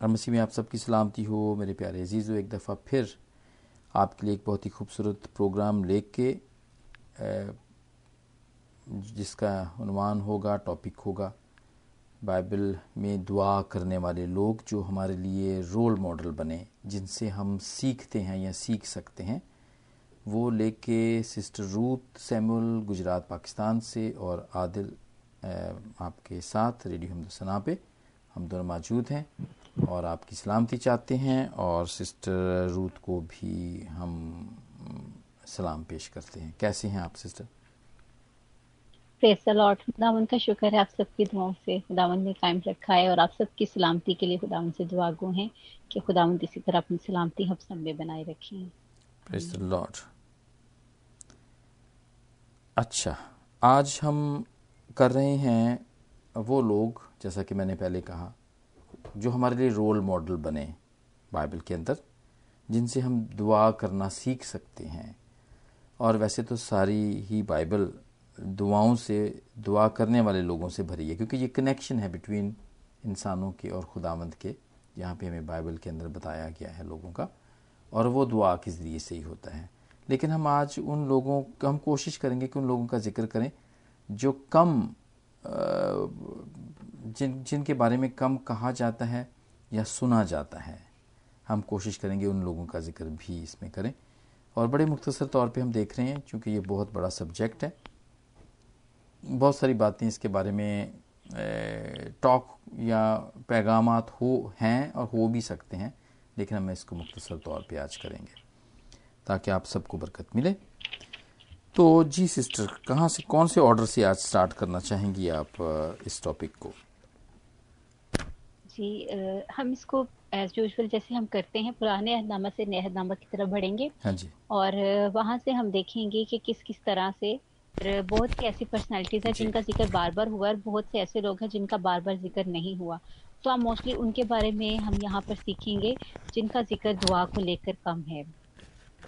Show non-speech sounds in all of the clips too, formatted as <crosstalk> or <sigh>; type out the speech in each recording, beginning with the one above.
और मसीह में आप सबकी सलामती हो, मेरे प्यारे अज़ीज़, एक दफ़ा फिर आपके लिए एक बहुत ही खूबसूरत प्रोग्राम लेके जिसका उनवान होगा, टॉपिक होगा, बाइबल में दुआ करने वाले लोग जो हमारे लिए रोल मॉडल बने, जिनसे हम सीखते हैं या सीख सकते हैं, वो लेके sister Ruth Samuel Gujarat, Pakistan से और आदिल आपके साथ, रेडियो हमदसना पे, हम दोनों मौजूद हैं। और आपकी सलामती चाहते हैं और सिस्टर रूथ को भी हम सलाम पेश करते हैं। कैसे हैं आप सिस्टर? लॉर्ड खुदावन का शुक्र है आप सबकी दुआओं से खुदावन ने कायम रखा है और आप सबकी सलामती के लिए खुदावन से दुआ गो हैं कि खुदावन इसी तरह अपनी सलामती हम सब में बनाए रखें। लॉर्ड अच्छा आज हम कर रहे हैं वो लोग जैसा कि मैंने पहले कहा जो हमारे लिए रोल मॉडल बने बाइबल के अंदर, जिनसे हम दुआ करना सीख सकते हैं। और वैसे तो सारी ही बाइबल दुआओं से, दुआ करने वाले लोगों से भरी है, क्योंकि ये कनेक्शन है बिटवीन इंसानों के और खुदावंद के। यहाँ पे हमें बाइबल के अंदर बताया गया है लोगों का, और वो दुआ के ज़रिए से ही होता है। लेकिन हम आज उन लोगों, हम कोशिश करेंगे कि उन लोगों का ज़िक्र करें, जो कम जिन, जिनके बारे में कम कहा जाता है या सुना जाता है, हम कोशिश करेंगे उन लोगों का ज़िक्र भी इसमें करें। और बड़े मुख्तसर तौर पे हम देख रहे हैं क्योंकि ये बहुत बड़ा सब्जेक्ट है, बहुत सारी बातें इसके बारे में टॉक या पैगाम हो, हैं और हो भी सकते हैं, लेकिन हम इसको मुख्तसर तौर पे आज करेंगे, ताकि आप सबको बरकत मिले। तो जी सिस्टर, कहाँ से, कौन से ऑर्डर से आज स्टार्ट करना चाहेंगी आप, इस टॉपिक को? जी आ, हम इसको एज यूजल जैसे हम करते हैं पुराने अहदनामा से नए अहदनामा की तरफ़ बढ़ेंगे। हाँ जी। और वहाँ से हम देखेंगे कि किस किस तरह से बहुत सी ऐसी पर्सनैलिटीज है जिनका ज़िक्र बार बार हुआ और बहुत से ऐसे लोग हैं जिनका बार बार ज़िक्र नहीं हुआ। तो हम मोस्टली उनके बारे में हम यहाँ पर सीखेंगे जिनका ज़िक्र दुआ को लेकर कम है।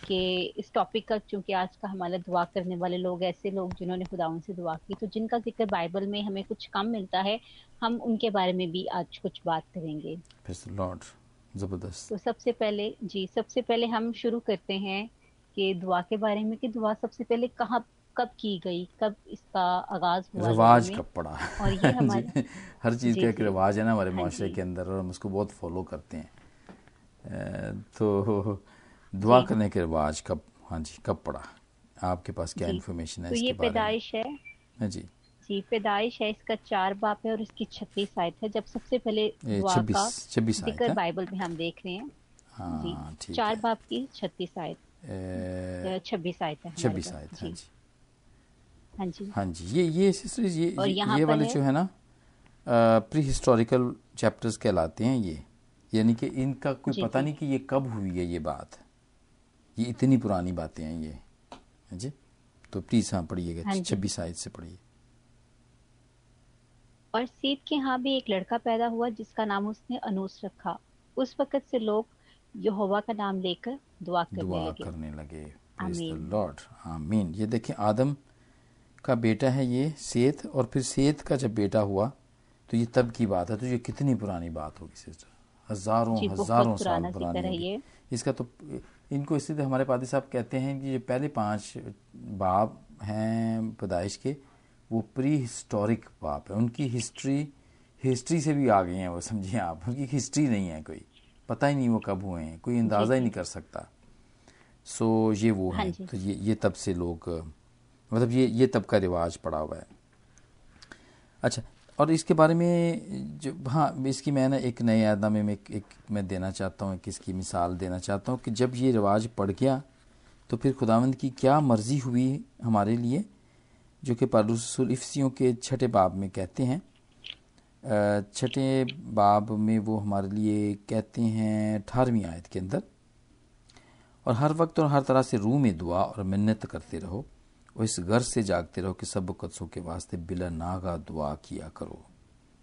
कि इस टॉपिक का चूँकि आज का हमारा दुआ करने वाले लोग ऐसे लोग जिन्होंने खुदाउन से दुआ की तो जिनका ज़िक्र बाइबल में हमें कुछ कम मिलता है हम उनके बारे में भी आज कुछ बात करेंगे। ज़बरदस्त। तो सबसे पहले जी सबसे पहले हम शुरू करते हैं कि दुआ के बारे में कि दुआ सबसे पहले कहाँ कब की गई कब इसका आगाज़ हुआ रिवाज कब पड़ा? और ये <laughs> हमारे हर चीज़ का एक रिवाज है ना हमारे हाँ माशरे के अंदर और हम उसको बहुत फॉलो करते हैं। तो दुआ करने के रिवाज कब हाँ जी कब पड़ा? आपके पास क्या इन्फॉर्मेशन है तो ये पैदाइश है। हाँ जी। जी पैदाइश है इसका चार बाप है और इसकी छत्तीस आयत है। जब सबसे पहले छब्बीस ज़िक्र बाइबल में हम देख रहे हैं। हाँ, जी चार बाप की छत्तीस आयत। छब्बीस आयत है छब्बीस आयत हाँ जी। हाँ जी। हाँ जी ये ये सिस्टर ये ये वाले जो है ना प्री हिस्टोरिकल चैप्टर्स कहलाते हैं ये। यानी कि इनका कोई पता नहीं कि ये कब हुई है ये बात। ये इतनी पुरानी बातें हैं ये। हाँ जी? तो प्लीज़ हाँ पढ़िएगा हाँ छब्बीस आयत से पढ़िए। और सीत के यहाँ भी एक लड़का पैदा हुआ जिसका नाम उसने अनूस रखा। उस वक्त से लोग यहोवा का नाम लेकर दुआ करने दुआ लगे। करने लगे। लॉर्ड आमीन। ये देखें आदम का बेटा है ये सेत। और फिर सेत का जब बेटा हुआ तो ये तब की बात है। तो ये कितनी पुरानी बात होगी सिस्टर हज़ारों हज़ारों साल पुरानी इसका तो इनको इसलिए हमारे पादी साहब कहते हैं कि जो पहले पाँच बाप हैं पैदाइश के वो प्री हिस्टोरिक बाप है। उनकी हिस्ट्री हिस्ट्री से भी आ गई हैं वो समझिए आप। उनकी हिस्ट्री नहीं है कोई। पता ही नहीं वो कब हुए हैं कोई अंदाज़ा ही नहीं कर सकता। सो ये वो हाँ है। तो ये ये तब से लोग मतलब ये ये तब का रिवाज पड़ा हुआ है। अच्छा और इसके बारे में जो हाँ इसकी मैं ना एक नए यादनामे में एक, एक मैं देना चाहता हूँ एक इसकी मिसाल देना चाहता हूँ कि जब ये रिवाज पड़ गया तो फिर खुदावंद की क्या मर्ज़ी हुई हमारे लिए जो कि पारूसुल के छठे बाब में कहते हैं। छठे बाब में वो हमारे लिए कहते हैं अठारहवीं आयत के अंदर और हर वक्त और हर तरह से रूह में दुआ और मन्नत करते रहो। और इस घर से जागते रहो कि सब कदसों के वास्ते बिला नागा दुआ किया करो।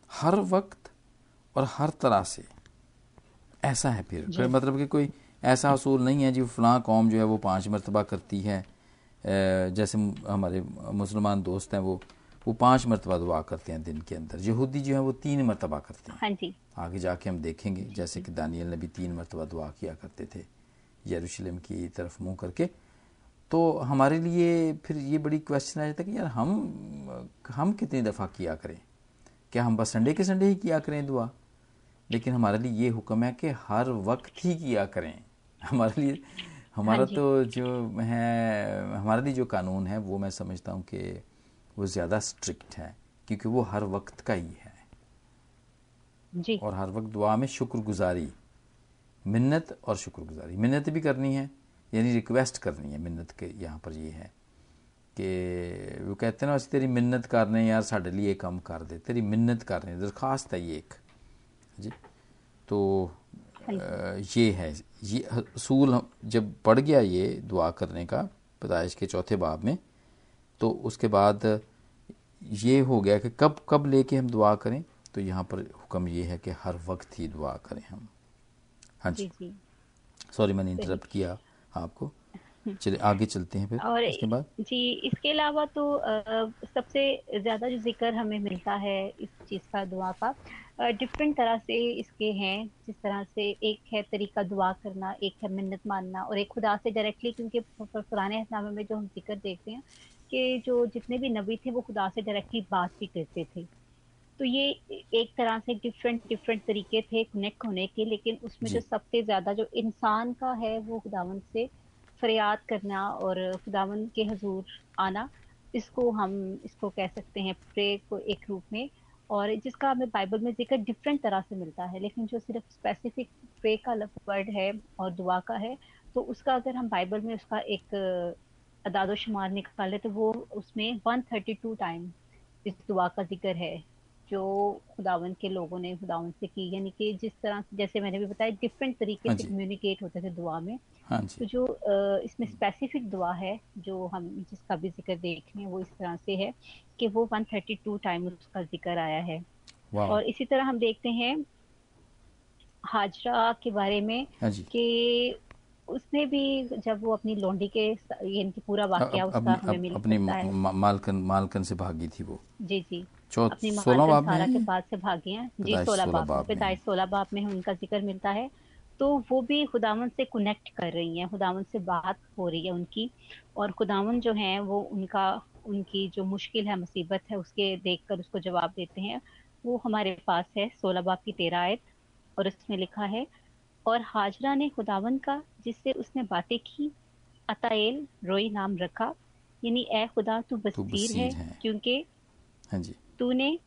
हर वक्त और हर तरह से। ऐसा है फिर। फिर मतलब कि कोई ऐसा असूल नहीं है जी फलां कौम जो है वो पाँच मरतबा करती है। जैसे हमारे मुसलमान दोस्त हैं वो वो पाँच मरतबा दुआ करते हैं दिन के अंदर। यहूदी जो है वो तीन मरतबा करते हैं। हाँ जी। आगे जाके हम देखेंगे जैसे कि दानियल ने भी तीन मरतबा दुआ किया करते थे। यरूशलेम की तरफ़ मुँह करके। तो हमारे लिए फिर ये बड़ी क्वेश्चन आ जाता है कि यार हम हम कितनी दफ़ा किया करें? क्या हम बस संडे के संडे ही किया करें दुआ? लेकिन हमारे लिए ये हुक्म है कि हर वक्त ही किया करें। हमारे लिए हमारा हाँ तो जो है हमारे लिए जो कानून है वो मैं समझता हूँ कि वो ज़्यादा स्ट्रिक्ट है क्योंकि वो हर वक्त का ही है। जी। और हर वक्त दुआ में शुक्रगुजारी मिन्नत और शुक्रगुजारी। मिन्नत भी करनी है यानी रिक्वेस्ट करनी है मिन्नत के यहाँ पर ये है कि वो कहते हैं ना तेरी मिन्नत करने यार साढ़े लिए काम कर दे तेरी मिन्नत करने दरखास्त है ये एक। जी तो ये है ये असूल जब पढ़ गया ये दुआ करने का पैदाइश के चौथे बाब में तो उसके बाद ये हो गया कि कब कब लेके हम दुआ करें तो यहाँ पर हुक्म ये है कि हर वक्त ही दुआ करें हम। हाँ जी। सॉरी मैंने इंटरप्ट किया। आपको। चलिए आगे चलते हैं फिर और इसके बाद। जी इसके अलावा तो आ, सबसे ज़्यादा जो ज़िक्र हमें मिलता है इस चीज़ का दुआ का डिफरेंट तरह से इसके हैं जिस तरह से एक है तरीका दुआ करना एक है मिन्नत मानना और एक खुदा से डायरेक्टली क्योंकि पुराने हसनामे में जो हम ज़िक्र देखते हैं कि जो जितने भी नबी थे वो खुदा से डायरेक्टली बात भी करते थे। तो ये एक तरह से डिफरेंट डिफरेंट तरीके थे कनेक्ट होने के लेकिन उसमें जो सबसे ज़्यादा जो इंसान का है वो खुदावन से फरियाद करना और खुदावन के हजूर आना इसको हम इसको कह सकते हैं प्रे को एक रूप में और जिसका हमें बाइबल में ज़िक्र डिफरेंट तरह से मिलता है लेकिन जो सिर्फ़ स्पेसिफिक प्रे का वर्ड है और दुआ का है तो उसका अगर हम बाइबल में उसका एक अदाद शुमार निकाले तो वो उसमें 132 टाइम इस दुआ का ज़िक्र है। जो खुदावन के लोगों ने खुदावन से की यानी कि जिस तरह से जैसे मैंने भी बताया डिफरेंट तरीके हाँ से कम्युनिकेट होते थे दुआ में। हाँ तो जो। इसमें स्पेसिफिक दुआ है जो हम जिसका भी ज़िक्र देख रहे हैं वो इस तरह से है कि वो 132 टाइम उसका ज़िक्र आया है। और इसी तरह हम देखते हैं हाजरा के बारे में हाँ कि उसने भी जब वो अपनी लोंडी के यानी पूरा वाक्य उसका हमें मिल अपनी मालकन मालकन से भागी थी वो। जी जी। सोलह बाब में के पास से भागे हैं। जी सोलह बाब पैदाइश सोलह बाब में उनका ज़िक्र मिलता है। तो वो भी खुदावन से कनेक्ट कर रही हैं खुदावन से बात हो रही है उनकी। और खुदावन जो है वो उनका उनकी जो मुश्किल है मुसीबत है उसके देखकर उसको जवाब देते हैं। वो हमारे पास है सोलह बाब की तेरह आयत। और उसमें लिखा है और हाजरा ने खुदावन का जिससे उसने बातें की अताएल रोई नाम रखा। यानी ए खुदा तू बसीर है, है। क्योंकि हाँ जी। तूने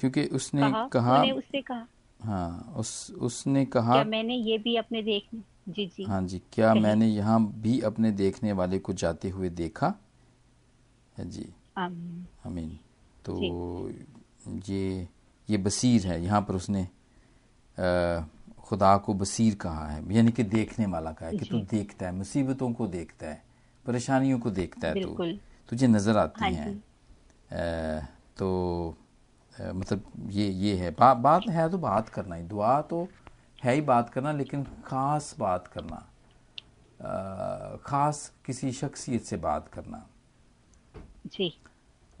क्योंकि उसने कहा, कहा उससे कहा। हाँ उस उसने कहा क्या मैंने ये भी अपने देखने जी जी। हाँ जी क्या मैंने यहाँ भी अपने देखने वाले को जाते हुए देखा? है जी। अमीन तो ये ये बसीर है। यहाँ पर उसने आ, खुदा को बसीर कहा है। यानी कि देखने वाला कहा है कि तू देखता है मुसीबतों को देखता है परेशानियों को देखता है तू। तुझे नज़र आती हाँ हैं। तो आ, मतलब ये ये है। बा, बात है तो बात करना ही। दुआ तो है ही बात करना लेकिन ख़ास बात करना आ, ख़ास किसी शख्सियत से बात करना। जी।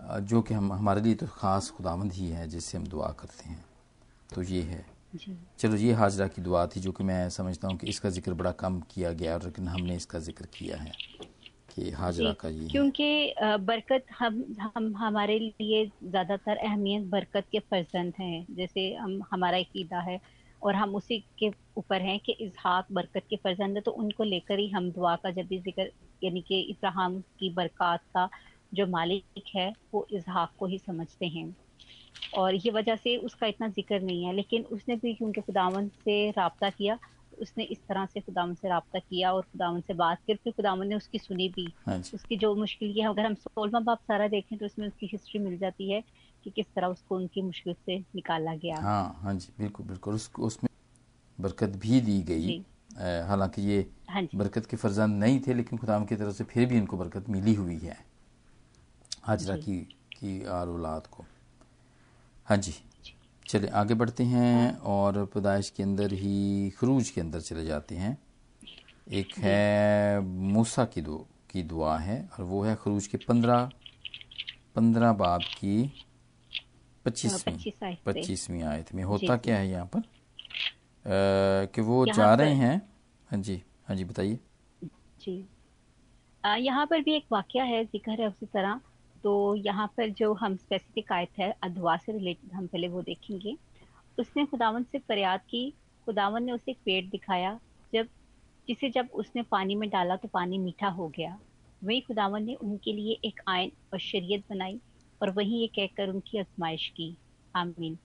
जो कि हम हमारे लिए तो ख़ास खुदावंद ही है जिससे हम दुआ करते हैं। तो ये है। चलो ये हाजरा की दुआ थी जो कि मैं समझता हूँ कि इसका ज़िक्र बड़ा कम किया गया और लेकिन हमने इसका ज़िक्र किया है। कि हाजरा का ये क्योंकि बरकत हम हम हमारे लिए ज़्यादातर अहमियत बरकत के फर्जंद हैं। जैसे हम हमारा ईदा है और हम उसी के ऊपर हैं कि इजहाक बरकत के फर्जंद है तो उनको लेकर ही हम दुआ का जब भी ज़िक्र यानी कि इब्राहिम की बरकत का जो मालिक है वो इजहाक को ही समझते हैं। और ये वजह से उसका इतना ज़िक्र नहीं है लेकिन उसने भी क्योंकि खुदावन से रबता किया उसने इस तरह से खुदावन से रबता किया और खुदावन से बात कर फिर खुदावन ने उसकी सुनी भी। हाँ उसकी जो मुश्किल है अगर हम सोलवा बाप सारा देखें तो उसमें उसकी हिस्ट्री मिल जाती है कि किस तरह उसको उनकी मुश्किल से निकाला गया। हाँ हाँ जी बिल्कुल बिल्कुल। उसको उसमें बरकत भी दी गई। हालाँकि ये हाँ बरकत के फर्जंद नहीं थे लेकिन खुदाम की तरफ़ से फिर भी इनको बरकत मिली हुई है। हाजरा की की आर औलाद को। हाँ जी। चलिए आगे बढ़ते हैं और पैदाइश के अंदर ही खरूज के अंदर चले जाते हैं। एक है मूसा की दो की दुआ है और वो है खरूज के पंद्रह पंद्रह बाब की पच्चीसवीं से। पच्चीसवीं आयत में। होता क्या है यहाँ पर? अ, कि वो जा रहे हैं। हाँ जी हाँ जी बताइए। जी। आ, यहाँ पर भी एक वाक्य है ज़िक्र है उसी तरह। तो यहाँ पर जो हम स्पेसिफिक आयत है अधवा से रिलेटेड हम पहले वो देखेंगे। उसने खुदावन से फरियाद की। खुदावन ने उसे एक पेड़ दिखाया। जब, जिसे जब उसने पानी में डाला तो पानी मीठा हो गया। वही खुदावन ने उनके लिए एक आयन और शरीयत बनाई और वही ये कहकर उनकी आजमाइश की। आमीन।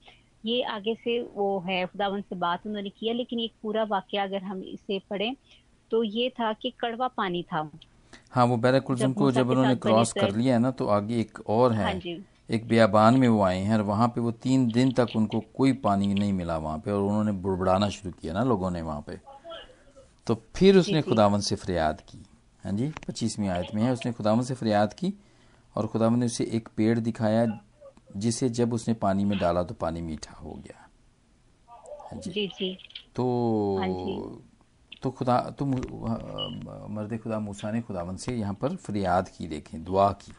ये आगे से वो है, खुदावन से बात उन्होंने किया, लेकिन एक पूरा वाक्य अगर हम इसे पढ़ें तो ये था कि कड़वा पानी था। हाँ वो बैराकुलजम जब को जब उन्होंने क्रॉस कर लिया है ना तो आगे एक और है हाँ एक बियाबान में वो आए हैं और वहाँ पे वो तीन दिन तक उनको कोई पानी नहीं मिला वहाँ पे और उन्होंने बुड़बुड़ाना शुरू किया ना लोगों ने वहाँ पे। तो फिर उसने खुदावन से फरियाद की। हाँ जी पच्चीसवीं आयत में है उसने खुदावन से फरियाद की और खुदावन ने उसे एक पेड़ दिखाया जिसे जब उसने पानी में डाला तो पानी मीठा हो गया। हाँ जी। जी जी। तो हाँ। तो खुदा तो मर्द खुदा मूसा ने खुदावन से यहाँ पर फरियाद की देखें दुआ की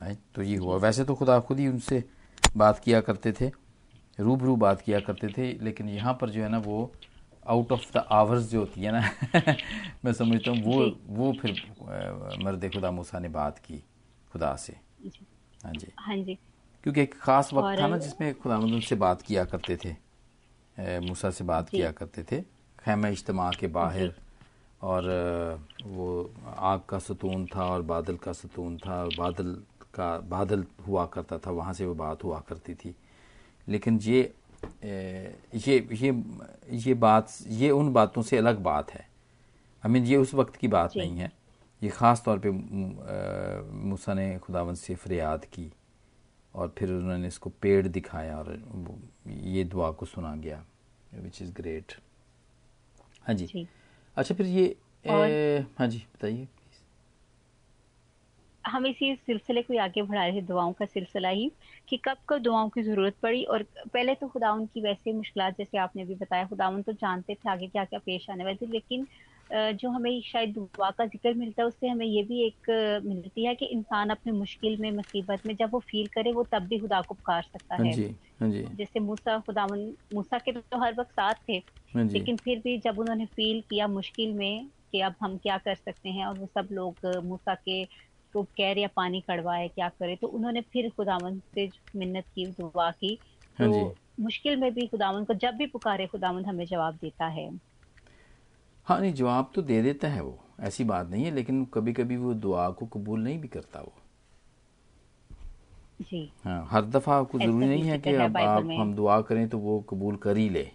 राइट तो ये हुआ। वैसे तो खुदा खुद ही उनसे बात किया करते थे रूबरू बात किया करते थे लेकिन यहाँ पर जो है ना वो आउट ऑफ़ द आवर्स जो होती है ना <laughs> मैं समझता हूँ वो वो फिर मर्द खुदा मूसा ने बात की खुदा से। हाँ जी। हाँ जी। क्योंकि एक खास वक्त था ना जिसमें खुदावंद उनसे बात किया करते थे मूसा से बात किया करते थे। खैमा इज्तमा के बाहर। और वो आग का सतून था और बादल का सतून था और बादल का बादल हुआ करता था वहाँ से वो बात हुआ करती थी। लेकिन ये ये ये ये बात ये उन बातों से अलग बात है। आई मीन ये उस वक्त की बात नहीं है। ये ख़ास तौर पे मूसा ने खुदावंद से फरियाद की और फिर उन्होंने इसको पेड़ दिखाया और ये दुआ को सुना गया विच इज़ ग्रेट हाँ जी। जी। अच्छा फिर ये ए, हाँ जी बताइए। हम इसी सिलसिले को आगे बढ़ा रहे थे दुआओं का सिलसिला ही कि कब कब दुआओं की ज़रूरत पड़ी और पहले तो खुदा उनकी वैसे मुश्किल जैसे आपने भी बताया खुदा उन तो जानते थे आगे क्या क्या पेश आने वाले थे लेकिन जो हमें शायद दुआ का ज़िक्र मिलता है उससे हमें ये भी एक मिलती है कि इंसान अपने मुश्किल में मुसीबत में जब वो फील करे वो तब भी खुदा को पुकार सकता हाँ। है जी हाँ जी। जैसे मूसा खुदा मूसा के तो हर वक्त साथ थे हाँ लेकिन फिर भी जब उन्होंने फील किया मुश्किल में कि अब हम क्या कर सकते हैं और वो सब लोग मूसा के को कह रहे या पानी कड़वाए क्या करे तो उन्होंने फिर खुदावन से मिन्नत की दुआ की। तो मुश्किल में भी खुदावन को जब भी पुकारे खुदावन हमें जवाब देता है। हाँ नहीं जवाब तो दे देता है वो। ऐसी बात नहीं है लेकिन कभी कभी वो दुआ को कबूल नहीं भी करता वो। जी। हाँ हर दफ़ा आपको ज़रूरी नहीं है कि अब आप हम दुआ करें तो वो कबूल कर ही ले।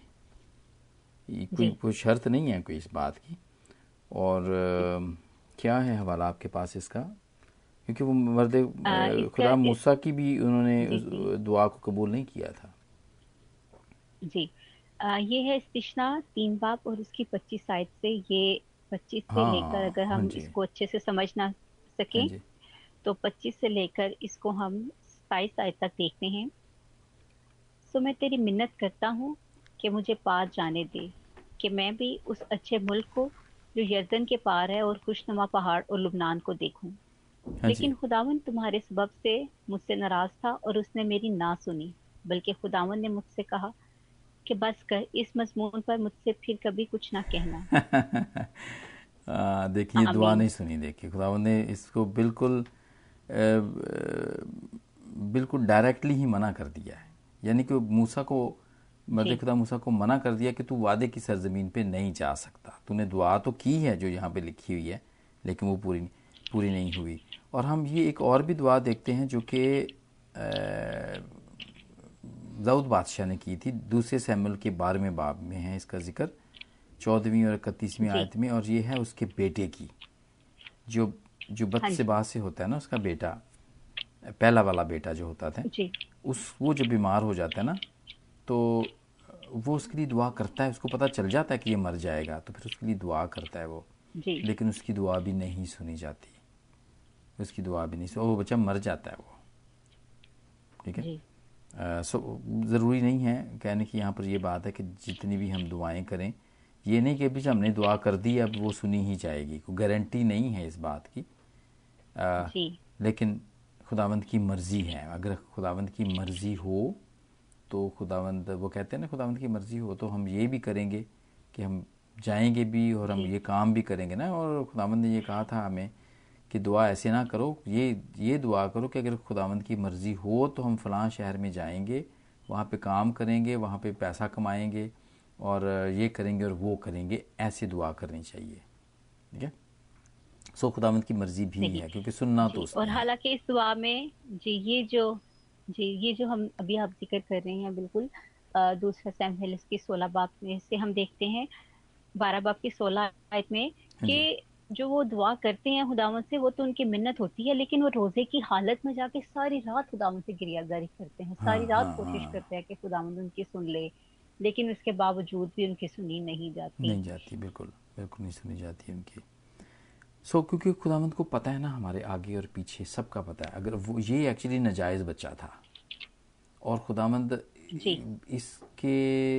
कोई कोई शर्त नहीं है कोई इस बात की। और अ, क्या है हवाला आपके पास इसका? क्योंकि वो मर्द आ, खुदा मूसा की भी उन्होंने। दुआ को कबूल नहीं किया था। जी। आ, ये है इस्तिशना तीन बाप और उसकी पच्चीस आयत से ये पच्चीस से हाँ, लेकर अगर हाँ हम इसको अच्छे से समझ ना सकें हाँ तो 25 से लेकर इसको हम 27 आयत तक देखते हैं। सो मैं तेरी मिन्नत करता हूँ कि मुझे पार जाने दे कि मैं भी उस अच्छे मुल्क को जो यर्दन के पार है और खुशनुमा पहाड़ और लुबनान को देखूँ। हाँ लेकिन खुदावन तुम्हारे सबब से मुझसे नाराज़ था और उसने मेरी ना सुनी बल्कि खुदावन ने मुझसे कहा कि बस कर इस मजमून पर मुझसे फिर कभी कुछ ना कहना। <laughs> देखिए दुआ नहीं सुनी देखिए खुदावंद ने इसको बिल्कुल बिल्कुल डायरेक्टली ही मना कर दिया है। यानी कि मूसा को मर्द खुदा मूसा को मना कर दिया कि तू वादे की सरजमीन पे नहीं जा सकता। तूने दुआ तो की है जो यहाँ पे लिखी हुई है लेकिन वो पूरी पूरी नहीं हुई। और हम ये एक और भी दुआ देखते हैं जो कि दाऊद बादशाह ने की थी। दूसरे सैमुअल के बारहवें बाब में है इसका ज़िक्र। चौदहवीं और इकतीसवीं आयत में और ये है उसके बेटे की। जो जो हाँ। बदसेबाज से होता है ना उसका बेटा पहला वाला बेटा जो होता था जी। उस वो जब बीमार हो जाता है ना तो वो उसके लिए दुआ करता है। उसको पता चल जाता है कि ये मर जाएगा तो फिर उसके लिए दुआ करता है वो। जी। लेकिन उसकी दुआ भी नहीं सुनी जाती। उसकी दुआ भी नहीं सुनी वो बच्चा मर जाता है वो। ठीक है? जी। सो ज़रूरी नहीं है कहने की यहाँ पर ये बात है कि जितनी भी हम दुआएँ करें ये नहीं कि अभी हमने दुआ कर दी अब वो सुनी ही जाएगी। कोई गारंटी नहीं है इस बात की। अ, जी। लेकिन खुदावंद की मर्ज़ी है। अगर खुदावंद की मर्ज़ी हो तो खुदावंद वो कहते हैं ना खुदावंद की मर्ज़ी हो तो हम ये भी करेंगे कि हम जाएँगे भी और हम ये काम भी करेंगे ना। और खुदावंद ने ये कहा था हमें कि दुआ ऐसे ना करो ये ये दुआ करो कि अगर खुदावंद की मर्ज़ी हो तो हम फ़लाँ शहर में जाएँगे वहाँ पे काम करेंगे वहाँ पे पैसा कमाएँगे और ये करेंगे और वो करेंगे ऐसे दुआ करनी चाहिए। ठीक है? सो खुदावंद की मर्ज़ी भी है क्योंकि सुनना तो और हालाँकि इस दुआ में जी ये जो जी ये जो हम अभी आप ज़िक्र कर रहे हैं बिल्कुल दूसरा सैम सैमुअल की सोलह बाप में से हम देखते हैं बारह बाप की सोलह आयत में हाँ कि जो वो दुआ करते हैं खुदावन से वो तो उनकी मिन्नत होती है लेकिन वो रोज़े की हालत में जाके सारी रात खुदावन से गिरियाजारी करते हैं। सारी हाँ, रात हाँ, कोशिश हाँ, करते हैं कि खुदावन उनकी सुन ले लेकिन उसके बावजूद भी उनकी सुनी नहीं जाती। नहीं जाती बिल्कुल बिल्कुल नहीं सुनी जाती उनकी। सो so, क्योंकि खुदावंत को पता है ना हमारे आगे और पीछे सबका पता है। अगर वो ये एक्चुअली नजायज़ बच्चा था। और खुदावंद इसके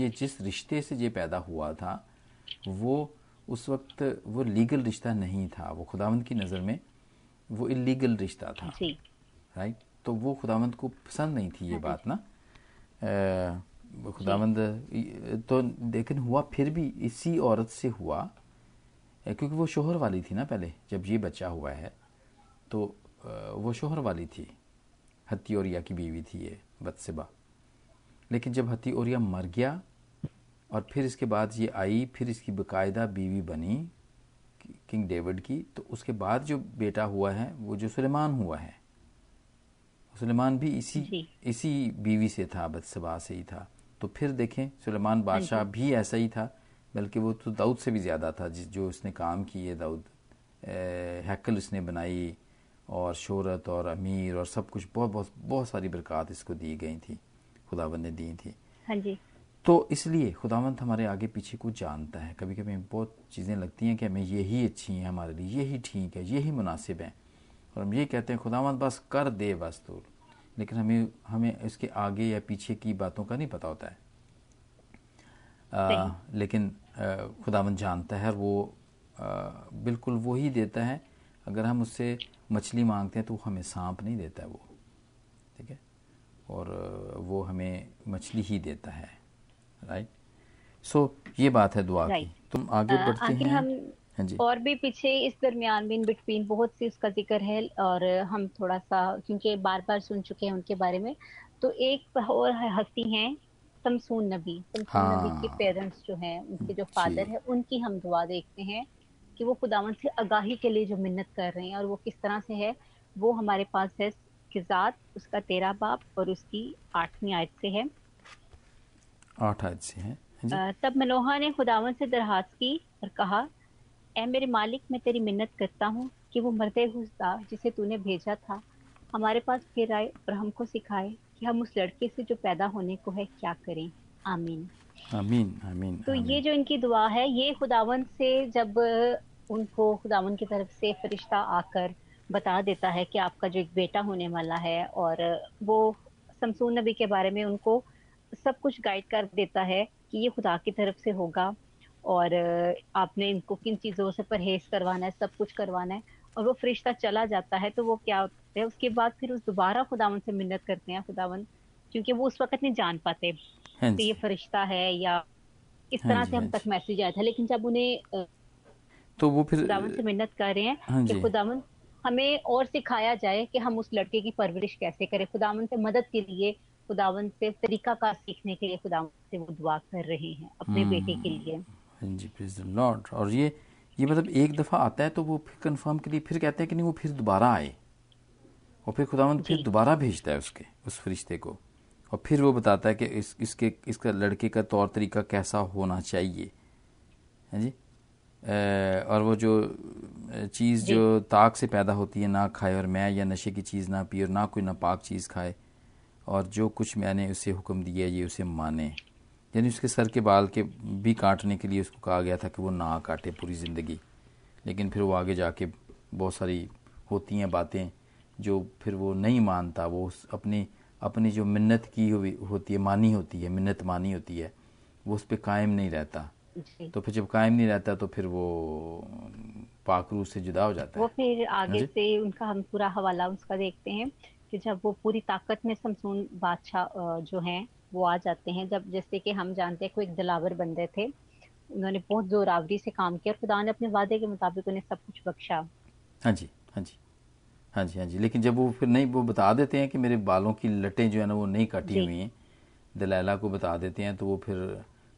ये जिस रिश्ते से ये पैदा हुआ था वो उस वक्त वो लीगल रिश्ता नहीं था वो खुदावंद की नज़र में वो इलीगल रिश्ता था। राइट तो वो खुदावंद को पसंद नहीं थी ये हाँ बात ना? खुदावंद तो लेकिन हुआ फिर भी इसी औरत से हुआ क्योंकि वो शोहर वाली थी ना पहले जब ये बच्चा हुआ है तो वो शोहर वाली थी हती ओरिया की बीवी थी ये बदसिबा लेकिन जब हती ओरिया मर गया और फिर इसके बाद ये आई फिर इसकी बाकायदा बीवी बनी किंग डेविड की। तो उसके बाद जो बेटा हुआ है वो जो सुलेमान हुआ है। सुलेमान भी इसी इसी बीवी से था बदसबा से ही था। तो फिर देखें सुलेमान बादशाह हाँ भी ऐसा ही था बल्कि वो तो दाऊद से भी ज़्यादा था जिस जो उसने काम किए दाऊद। हैकल उसने बनाई और शोहरत और अमीर और सब कुछ बहुत बहुत बहुत सारी बरकत इसको दी गई थी खुदावंद ने दी थी। हाँ जी। तो इसलिए खुदावंत हमारे आगे पीछे को जानता है। कभी कभी बहुत चीज़ें लगती हैं कि हमें यही अच्छी हैं हमारे लिए यही ठीक है यही मुनासिब है। और हम ये कहते हैं खुदावंत बस कर दे बस तो लेकिन हमें हमें इसके आगे या पीछे की बातों का नहीं पता होता है। आ, लेकिन खुदावन जानता है और वो आ, बिल्कुल वो ही देता है। अगर हम उससे मछली मांगते हैं तो हमें सांप नहीं देता है वो। ठीक है? और वो हमें मछली ही देता है। राइट सो ये बात है दुआ की। तुम आगे बढ़ते हैं। हम हाँ जी। और भी पीछे इस दरमियान भी इन बिटवीन बहुत सी उसका ज़िक्र है और हम थोड़ा सा क्योंकि बार बार सुन चुके हैं उनके बारे में। तो एक और हस्ती हैं तमसून नबी। तमसून हाँ, नबी के पेरेंट्स जो हैं उनके जो फादर है उनकी हम दुआ देखते हैं कि वो खुदावन से आगाही के लिए जो मिन्नत कर रहे हैं और वो किस तरह से है वो हमारे पास है किजात उसका तेरा बाप और उसकी आठवीं आयत से है। आठ आयत से है हाँ तब मनोहा ने खुदावन से दरखास्त की और कहा ए मेरे मालिक मैं तेरी मिन्नत करता हूँ कि वो मरते हुआ जिसे तूने भेजा था। हमारे पास फिर आए और हमको सिखाए कि हम उस लड़के से जो पैदा होने को है क्या करें। आमीन। आमीन आमीन तो आमीन। ये जो इनकी दुआ है ये खुदावन से जब उनको खुदावन की तरफ़ से फरिश्ता आकर बता देता है कि आपका जो एक बेटा होने वाला है और वो शमसून नबी के बारे में उनको सब कुछ गाइड कर देता है कि ये खुदा की तरफ़ से होगा और आपने इनको किन चीज़ों से परहेज करवाना है सब कुछ करवाना है और वो फरिश्ता चला जाता है तो वो क्या होता है? उसके बाद फिर उस दोबारा खुदावन से मिन्नत करते हैं खुदावन क्योंकि वो उस वक्त नहीं जान पाते हाँ कि ये फरिश्ता है या इस हाँ तरह से हम हाँ तक मैसेज आया था। लेकिन जब उन्हें तो वो फिर खुदावन से मिन्नत कर रहे हैं कि खुदावन हमें और सिखाया जाए कि हम उस लड़के की परवरिश कैसे करें? खुदावन से मदद के लिए खुदावन से तरीका का सीखने के लिए खुदावन से वो दुआ कर रहे हैं अपने बेटे के लिए। जी प्लीज़ लॉर्ड और ये ये मतलब एक दफ़ा आता है तो वो फिर कंफर्म के लिए फिर कहते हैं कि नहीं वो फिर दोबारा आए। और फिर खुदावंद फिर दोबारा भेजता है उसके उस फरिश्ते को। और फिर वो बताता है कि इस इसके इसका लड़के का तौर तरीका कैसा होना चाहिए। है जी? ए, और वो जो चीज़ जो। ताक से पैदा होती है ना खाए और मैं या नशे की चीज़ ना पी और ना कोई नापाक चीज़ खाए और जो कुछ मैंने उसे हुक्म दिया ये उसे माने। यानी उसके सर के बाल के भी काटने के लिए उसको कहा गया था कि वो ना काटे पूरी ज़िंदगी। लेकिन फिर वो आगे जाके बहुत सारी होती हैं बातें जो फिर वो नहीं मानता। वो अपनी अपनी जो मिन्नत की हुई होती है मानी होती है मिन्नत मानी होती है वो उस पर कायम नहीं रहता। तो फिर जब कायम नहीं रहता तो फिर वो पाकरू से जुदा हो जाता है। वो फिर आगे से उनका हम पूरा हवाला उसका देखते हैं। कि जब वो पूरी ताकत में समसून बादशाह जो हैं वो आ जाते हैं। जब जैसे कि हम जानते हैं कोई एक दिलावर बंदे थे उन्होंने बहुत जोरावरी से काम किया और खुदा ने अपने वादे के मुताबिक उन्हें सब कुछ बख्शा। हाँ जी हाँ जी हाँ जी हाँ जी। लेकिन जब वो फिर नहीं वो बता देते हैं कि मेरे बालों की लटें जो है ना वो नहीं काटी हुई हैं। दलैला को बता देते हैं तो वो फिर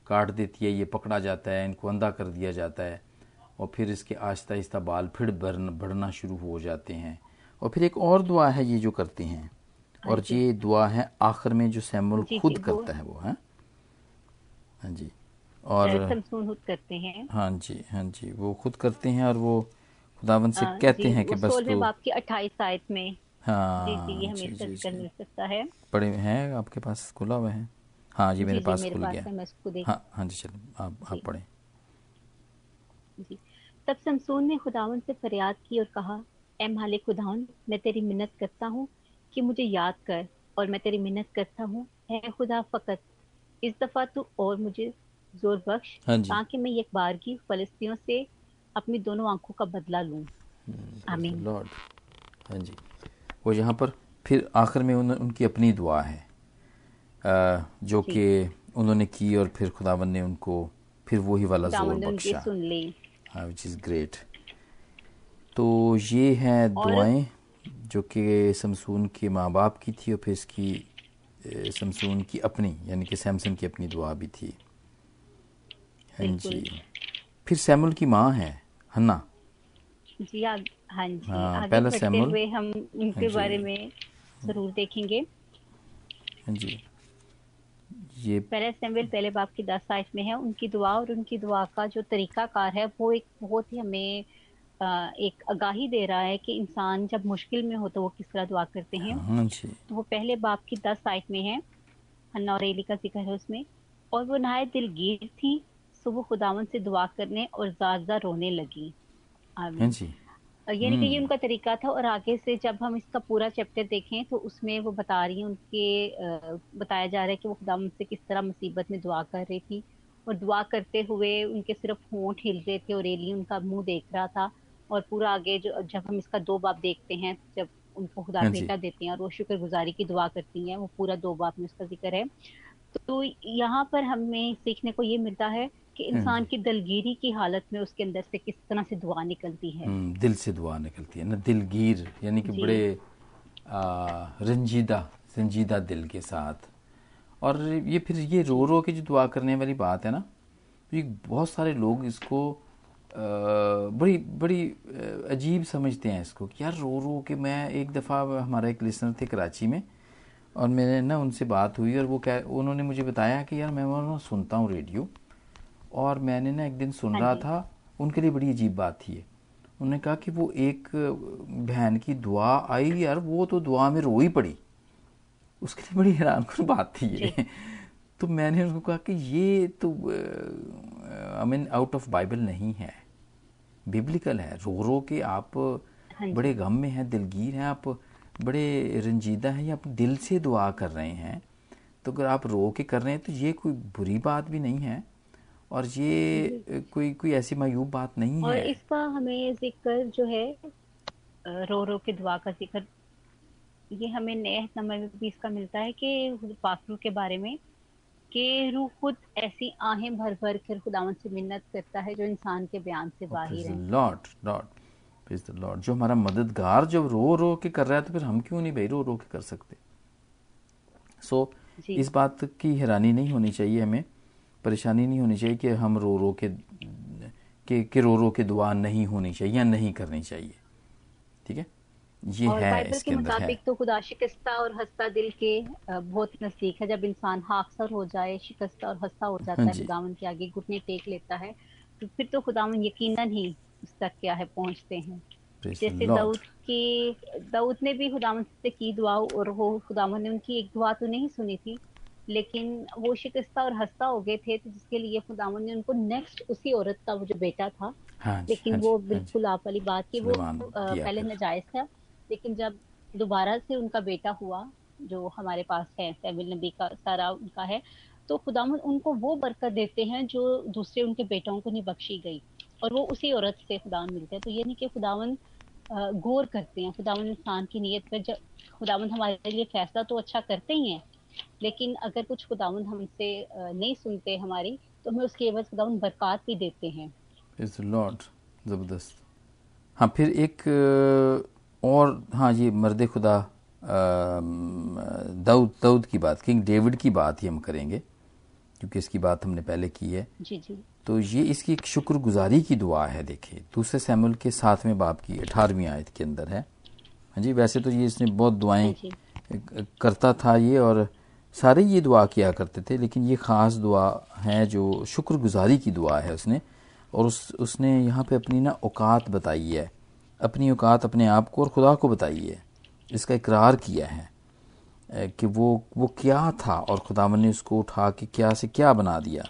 काट देती है ये पकड़ा जाता है इनको अंधा कर दिया जाता है। और फिर इसके आहिस्ता आहिस्ता बाल फिर बढ़ना शुरू हो जाते हैं। और फिर एक और दुआ है ये जो करती हैं। और हाँ ये दुआ है आखिर में जो सैमुल खुद करता है वो है? हाँ जी। और करते हैं। हाँ जी हाँ जी वो खुद करते हैं और वो खुदावन से हाँ, कहते हैं कि बस तो बाप की 28 आयत में। हाँ जी, जी, जी, जी, मिल सकता हैं। आपके पास खुला हुआ है? हाँ जी मेरे पास खुल गया। हाँ हाँ जी चलो आप आप पढ़े। तब समसून ने खुदावन से फरियाद की और कहा ए मालिक खुदावन मैं तेरी मिन्नत करता हूँ कि मुझे याद कर और मैं तेरी मिन्नत करता हूँ। है खुदा फकत इस दफ़ा तू और मुझे ज़ोर बख्श हाँ ताकि मैं एक बार की फलस्तियों से अपनी दोनों आँखों का बदला लूँ। हम्म, आमीन। लॉर्ड हाँ जी। वो यहाँ पर फिर आखिर में उन, उनकी अपनी दुआ है। आ, जो कि उन्होंने की और फिर खुदावन ने उनको फिर वही वाला ज़ोर बख्शा। सुन ली। हाँ विच इज़ ग्रेट तो ये हैं दुआएँ जो कि समसून के माँ बाप की थी और फिर इसकी समसून की अपनी यानी कि सैमसन की अपनी दुआ भी थी। हाँ जी। फिर सैमुल की माँ है हन्ना। जी आ, हाँ जी हाँ, आगे पहले सैमुल। हुए हम उनके हाँ बारे में ज़रूर देखेंगे। हाँ जी। ये पहले सैमुअल पहले बाप की दस आयत में है। उनकी दुआ और उनकी दुआ का जो तरीका कार है वो एक बहुत ही हमें एक आगाही दे रहा है कि इंसान जब मुश्किल में हो तो वो किस तरह दुआ करते हैं। हाँ तो वो पहले बाप की दस आयत में है हन्ना और एली का ज़िक्र है उसमें। और वो नहायत दिलगीर थी तो वो खुदावन से दुआ करने और ज़्यादा रोने लगी। हाँ यानी कि ये हम्म। उनका तरीका था और आगे से जब हम इसका पूरा चैप्टर देखें तो उसमें वो बता रही हैं उनके बताया जा रहा है कि वो खुदावन से किस तरह मुसीबत में दुआ कर रही थी। और दुआ करते हुए उनके सिर्फ़ होंठ हिल रहे थे और एली उनका मुँह देख रहा था। और पूरा आगे जो जब हम इसका दो बाप देखते हैं जब उनको खुदा हाँ बेटा देते हैं और वो शुक्रगुजारी की दुआ करती हैं वो पूरा दो बाप में उसका ज़िक्र है। तो यहाँ पर हमें सीखने को ये मिलता है कि हम्म। इंसान की दलगीरी की हालत में उसके अंदर से किस तरह से दुआ निकलती है। हम्म, दिल से दुआ निकलती है ना दिलगीर यानी कि बड़े रंजीदा संजीदा दिल के साथ। और ये फिर ये रो रो के जो दुआ करने वाली बात है ना ये बहुत सारे लोग इसको बड़ी बड़ी अजीब समझते हैं इसको कि यार रो रो के मैं एक दफ़ा हमारा एक लिसनर थे कराची में और मैंने ना उनसे बात हुई और वो कह उन्होंने मुझे बताया कि यार मैं वहाँ सुनता हूँ रेडियो और मैंने ना एक दिन सुन हाँ रहा था उनके लिए बड़ी अजीब बात थी उन्होंने कहा कि वो एक बहन की दुआ आई यार वो तो दुआ में रो ही पड़ी। उसके लिए बड़ी हैरान कन बात थी ये। तो मैंने उनको कहा कि ये तो I mean out of Bible नहीं है। बिब्लिकल है। रो रो के आप हाँ बड़े गम में हैं दिलगीर हैं आप बड़े रंजीदा हैं या आप दिल से दुआ कर रहे हैं। तो अगर आप रो के कर रहे हैं तो ये कोई बुरी बात भी नहीं है और ये कोई कोई ऐसी मायूब बात नहीं और है। और इसका हमें ज़िक्र जो है रो रो के दुआ का ज़िक्र ये हमें नए नंबर में भी इसका मिलता है कि पाखरू के बारे में कि रूह खुद ऐसी आहें भर भर कर खुदावन से मिन्नत करता है जो इंसान के बयान से बाहर है। लॉर्ड लॉर्ड द लॉर्ड जो हमारा मददगार जब रो रो के कर रहा है तो फिर हम क्यों नहीं भाई रो रो के कर सकते? सो so, इस बात की हैरानी नहीं होनी चाहिए हमें परेशानी नहीं होनी चाहिए कि हम रो रो के कि, कि रो रो के दुआ नहीं होनी चाहिए या नहीं करनी चाहिए। ठीक है? ये और है इसके के मुताबिक तो खुदा शिकस्ता और हंसता दिल के बहुत नज़दीक है। जब इंसान हाकसर हो जाए शिकस्ता और हंसता हो जाता है हाँ खुदावन के आगे घुटने टेक लेता है तो फिर तो खुदावन यकीनन ही उस तक क्या है पहुँचते हैं। जैसे दाऊद की दाऊद ने भी खुदावन से की दुआ और वो खुदावन ने उनकी एक दुआ तो नहीं सुनी थी लेकिन वो शिकस्ता और हंसता हो गए थे तो जिसके लिए खुदावन ने उनको नेक्स्ट उसी औरत का वो जो बेटा था हाँ लेकिन हाँ वो बिल्कुल आप वाली बात की वो पहले नजायज था। लेकिन जब दोबारा से उनका बेटा हुआ, जो हमारे पास है सैमिल नबी का, सारा उनका है तो खुदावन उनको वो बरकत देते हैं जो दूसरे उनके बेटों को नहीं बख्शी गई। और वो उसी औरत से खुदावन मिलते हैं। तो ये नहीं कि खुदावन गौर करते हैं खुदावन इंसान की नीयत पर जब खुदावन हमारे लिए फैसला तो अच्छा करते ही हैं, लेकिन अगर कुछ खुदावन हमसे नहीं सुनते हमारी तो हमें उसके एवज खुदावन बरकत भी देते हैं। लॉर्ड ज़बरदस्त। हाँ फिर एक और हाँ ये मर्द खुदा दाऊद दाऊद की बात किंग डेविड की बात ही हम करेंगे क्योंकि इसकी बात हमने पहले की है। जी जी। तो ये इसकी एक शुक्रगुजारी की दुआ है देखिए दूसरे सैमुल के सातवें बाप की अठारहवीं आयत के अंदर है। हाँ जी वैसे तो ये इसने बहुत दुआएँ करता था ये और सारे ये दुआ किया करते थे लेकिन ये ख़ास दुआ है जो शुक्रगुजारी की दुआ है उसने। और उस उसने यहाँ पे अपनी ना औकात बताई है। अपनी औकात अपने आप को और खुदा को बताइए। इसका इकरार किया है कि वो वो क्या था और खुदावन ने उसको उठा के क्या से क्या बना दिया।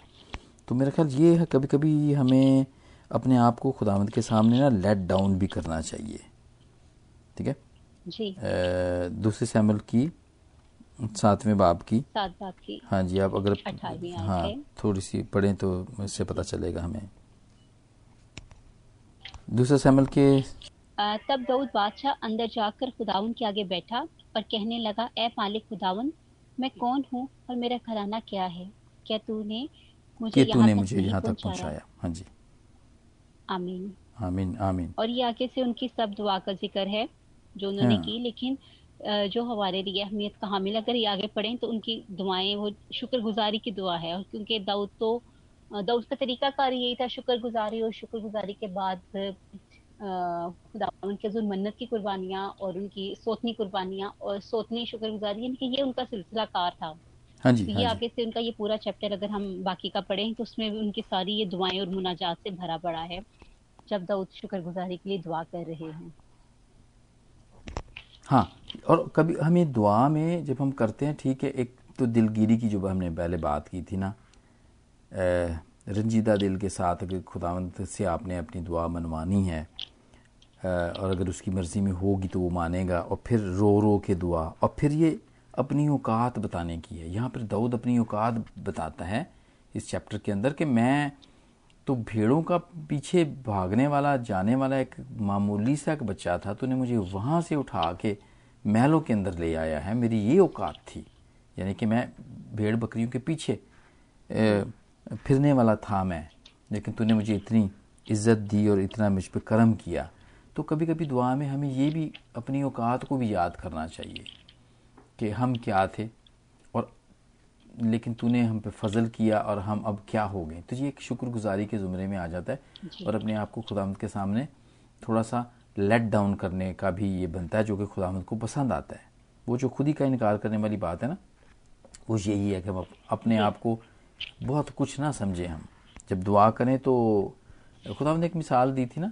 तो मेरा ख्याल ये है कभी कभी हमें अपने आप को खुदावंद के सामने ना लेट डाउन भी करना चाहिए। ठीक है? जी। दूसरे सैमल की सातवें बाप की। सात बाप की। हाँ जी आप अगर हाँ थोड़ी सी पढ़ें तो इससे पता चलेगा हमें। दूसरे सैमल के तब दाऊद बादशाह अंदर जाकर खुदावन के आगे बैठा और कहने लगा ए मालिक खुदावन मैं कौन हूँ और मेरा घराना क्या है? क्या तूने मुझे तूने मुझे यहाँ तक पहुँचाया? हाँ जी। आमीन। आमीन आमीन। और ये आगे से उनकी सब दुआ का ज़िक्र है जो उन्होंने हाँ। की लेकिन जो हमारे लिए अहमियत का हामिल अगर ये आगे पढ़ें तो उनकी दुआएँ वो शुक्रगुजारी की दुआ है और क्योंकि दाऊद तो दाऊद का तरीका कार यही था शुक्रगुजारी और शुक्रगुजारी के बाद खुदा उनके जो मन्नत की कुर्बानियाँ और उनकी सोतनी कुर्बानियाँ और सोतनी शुक्रगुजारी यानी कि ये उनका सिलसिला कार था। हाँ जी, तो ये हाँ आगे से उनका ये पूरा चैप्टर अगर हम बाकी का पढ़ें तो उसमें भी उनकी सारी ये दुआएँ और मुनाजात से भरा पड़ा है जब दाऊद शुक्रगुजारी के लिए दुआ कर रहे हैं। हाँ और कभी हमें दुआ में जब हम करते हैं ठीक है एक तो दिलगिरी की जो हमने पहले बात की थी ना रंजीदा दिल के साथ अगर खुदावंत से आपने अपनी दुआ मनवानी है और अगर उसकी मर्ज़ी में होगी तो वो मानेगा। और फिर रो रो के दुआ। और फिर ये अपनी औकात बताने की है। यहाँ पर दाऊद अपनी औकात बताता है इस चैप्टर के अंदर कि मैं तो भेड़ों का पीछे भागने वाला, जाने वाला एक मामूली सा एक बच्चा था तो उन्हें मुझे वहाँ से उठा के महलों के अंदर ले आया है। मेरी ये औकात थी, यानी कि मैं भेड़ बकरियों के पीछे फिरने वाला था मैं लेकिन तूने मुझे इतनी इज़्ज़त दी और इतना मुझ पर कर्म किया तो कभी कभी दुआ में हमें ये भी अपनी औकात को भी याद करना चाहिए कि हम क्या थे और लेकिन तूने हम पे फजल किया और हम अब क्या हो गए। तो ये एक शुक्रगुजारी के ज़ुमरे में आ जाता है और अपने आप को खुदामद के सामने थोड़ा सा लेट डाउन करने का भी ये बनता है जो कि खुदामद को पसंद आता है। वो जो खुद ही का इनकार करने वाली बात है ना वो यही है कि हम अपने आप को बहुत कुछ ना समझे हम। जब दुआ करें तो खुदा ने एक मिसाल दी थी ना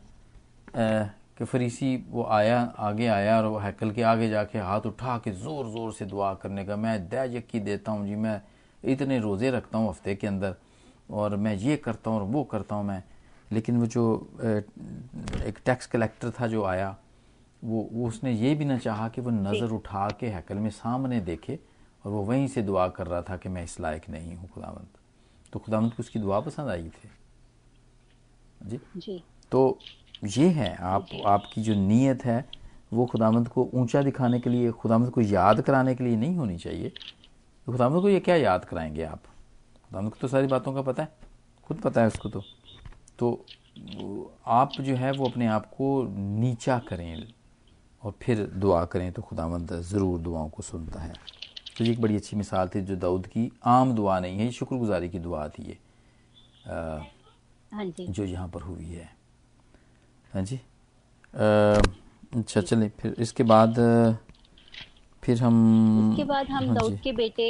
कि फरीसी वो आया आगे आया और वो हैकल के आगे जाके हाथ उठा के ज़ोर ज़ोर से दुआ करने का मैं दया यकी देता हूँ जी मैं इतने रोज़े रखता हूँ हफ़्ते के अंदर और मैं ये करता हूँ और वो करता हूँ मैं। लेकिन वो जो एक टैक्स कलेक्टर था जो आया वो वो उसने ये भी ना चाहा कि वो नज़र उठा के हैकल में सामने देखे और वो वहीं से दुआ कर रहा था कि मैं इस लायक नहीं हूँ खुदावंत तो खुदावंत को उसकी दुआ पसंद आई थी। जी। जी। तो ये है आप आपकी जो नीयत है वो खुदामंद को ऊँचा दिखाने के लिए खुदामंद को याद कराने के लिए नहीं होनी चाहिए। तो खुदामंद को ये क्या याद कराएँगे आप? खुदामंद को तो सारी बातों का पता है। खुद पता है उसको तो। तो आप जो है वो अपने आप को नीचा करें और फिर दुआ करें तो खुदामंद ज़रूर दुआओं को सुनता है। तो ये एक बड़ी अच्छी मिसाल थी जो दाऊद की आम दुआ नहीं है शुक्रगुजारी की दुआ थी ये। हाँ जो। यहाँ पर हुई है। हाँ जी। अच्छा चलिए फिर इसके बाद फिर हम इसके बाद हम हाँ दाऊद के बेटे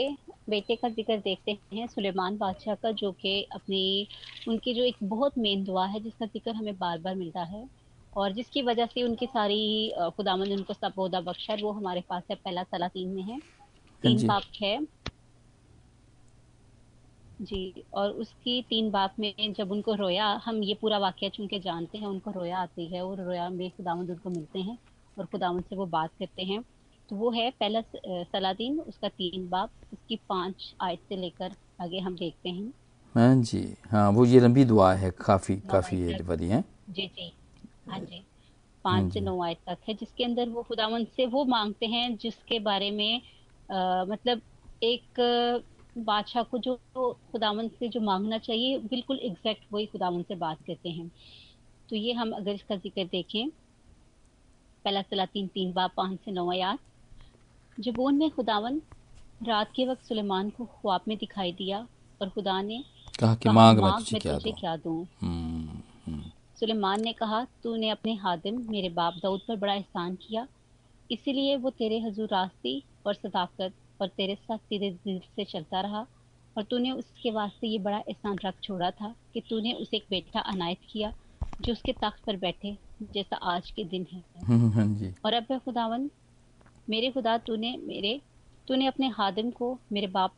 बेटे का ज़िक्र देखते हैं सुलेमान बादशाह का जो कि अपनी उनकी जो एक बहुत मेन दुआ है जिसका ज़िक्र हमें बार बार मिलता है और जिसकी वजह से उनकी सारी खुदामंद उनको सब बख्शा वो हमारे पास है पहला सलातीन में हाँ। तीन पाप है। जी और उसकी तीन बाप में जब उनको रोया हम ये पूरा वाक्य चूँकि जानते हैं उनको रोया आती है और रोया में खुदावंद उनको मिलते हैं और खुदावंद से वो बात करते हैं। तो वो है पहला सलादीन उसका तीन बाप उसकी पाँच आयत से लेकर आगे हम देखते हैं। हाँ जी हाँ वो ये लंबी दुआ है काफ़ी काफ़ी ये बड़ी है। जी जी हाँ जी। पाँच से नौ आयत तक है जिसके अंदर वो खुदावन से वो मांगते हैं जिसके बारे में आ, मतलब एक बादशाह को जो खुदावन से जो मांगना चाहिए बिल्कुल एग्जैक्ट वही खुदावन से बात करते हैं। तो ये हम अगर इसका ज़िक्र देखें पहला सला तीन तीन बाप पाँच से नौ आयात जबून में खुदावन रात के वक्त सुलेमान को ख्वाब में दिखाई दिया और खुदा ने कहा कि मांग मैं तुझे क्या दूँ? क्या दूँ? हम्म, हम्म। सुलेमान ने कहा तूने अपने हादिम मेरे बाप दाऊद पर बड़ा एहसान किया। इसीलिए वो तेरे हजूर रास्ती और सदाकत और तेरे साथ सीधे दिल से चलता रहा और तूने उसके वास्ते ये बड़ा एहसान रख छोड़ा था कि तूने उसे एक बेटा अनायत किया जो उसके तख्त पर बैठे जैसा आज के दिन है। हम्म, हाँ और अब खुदावन मेरे खुदा तूने मेरे तूने अपने हादम को मेरे बाप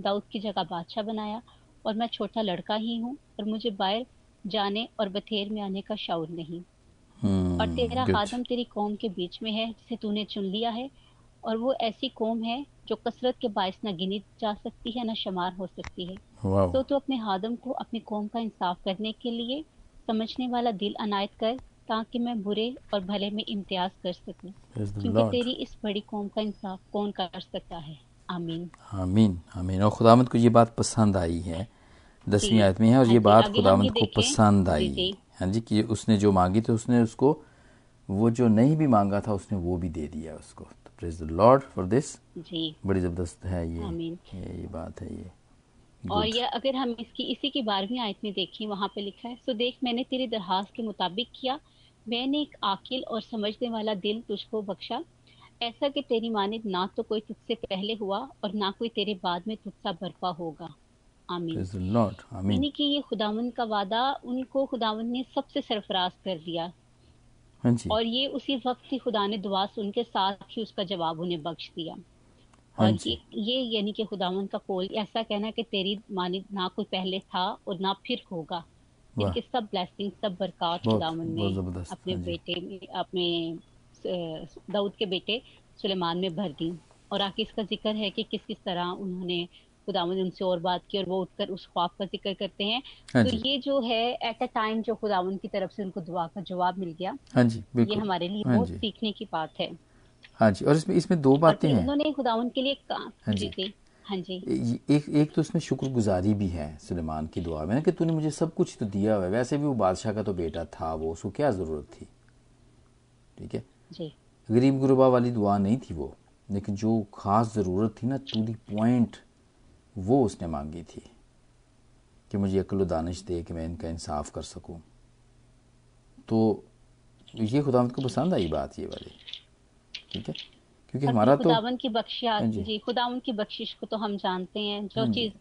दाऊद की जगह बादशाह बनाया और मैं छोटा लड़का ही हूँ और मुझे बाहर जाने और बथेर में आने का शौर नहीं। hmm, और तेरा हादम तेरी कौम के बीच में है जिसे तूने चुन लिया है और वो ऐसी कौम है जो कसरत के बायस न गिनी जा सकती है न शुमार हो सकती है। तो तू अपने हादम को अपनी कौम का इंसाफ करने के लिए समझने वाला दिल अनायत कर ताकि मैं बुरे और भले में इम्तियाज़ कर सकूँ। क्योंकि तेरी इस बड़ी कौम का इंसाफ कौन कर सकता है? आमीन। आमीन आमीन। और खुदामद को ये बात पसंद आई है दसवीं आयत में है और ये हाँ बात खुदामद को पसंद आई हाँ। जी। कि उसने जो मांगी तो उसने उसको वो जो नहीं भी मांगा था उसने वो भी दे दिया उसको। Praise the Lord for this जी। बड़ी ज़बरदस्त है ये। ये ये बात है ये। और ये अगर हम इसकी इसी की बारहवीं आयत में देखें वहाँ पे लिखा है सो देख मैंने तेरी दरखास्त के मुताबिक किया। मैंने एक आकिल और समझने वाला दिल तुझको बख्शा। ऐसा कि तेरी मानिद ना तो कोई तुझसे पहले हुआ और ना कोई तेरे बाद में तुझसा बर्पा होगा। आमीन। यानी कि ये खुदावन का वादा उनको खुदावन ने सबसे सरफराज कर दिया। और ये उसी वक्त ही खुदा ने दुआ सुन के साथ ही उसका जवाब उन्हें बख्श दिया। हाँ और ये, ये यानी कि खुदावन का कोल ऐसा कहना कि तेरी माने ना कोई पहले था और ना फिर होगा इनके सब ब्लेसिंग सब बरकत खुदावन ने अपने हाँ बेटे में अपने दाऊद के बेटे सुलेमान में भर दी। और आखिर इसका ज़िक्र है कि किस किस तरह उन्होंने खुदावन ने उनसे और बात की और वो उठकर उस ख्वाब का ज़िक्र करते हैं। हाँ तो ये जो है एट अ टाइम जो खुदावन की तरफ़ से उनको दुआ का जवाब मिल गया। हाँ जी ये हमारे लिए हाँ बहुत सीखने की बात है। हाँ जी और इसमें इसमें दो बातें हैं। उन्होंने खुदावन के लिए हाँ जी हाँ जी। एक एक तो इसमें शुक्रगुजारी भी है सुलेमान की दुआ में कि तूने मुझे सब कुछ तो दिया हुआ है। वैसे भी वो बादशाह का तो बेटा था वो उसको क्या ज़रूरत थी? ठीक है? जी। गरीब गुरबा वाली दुआ नहीं थी वो लेकिन जो खास ज़रूरत थी ना टू दी पॉइंट वो उसने मांगी थी कि मुझे अकल दानिश दे कि मैं इनका इंसाफ कर सकूँ। तो ये खुदावंत को पसंद आई बात ये वाली। ठीक है? क्योंकि हमारा तो खुदावन की बख्शिश जी, जी खुदावन की बख्शिश को तो हम जानते हैं। जो हाँ चीज़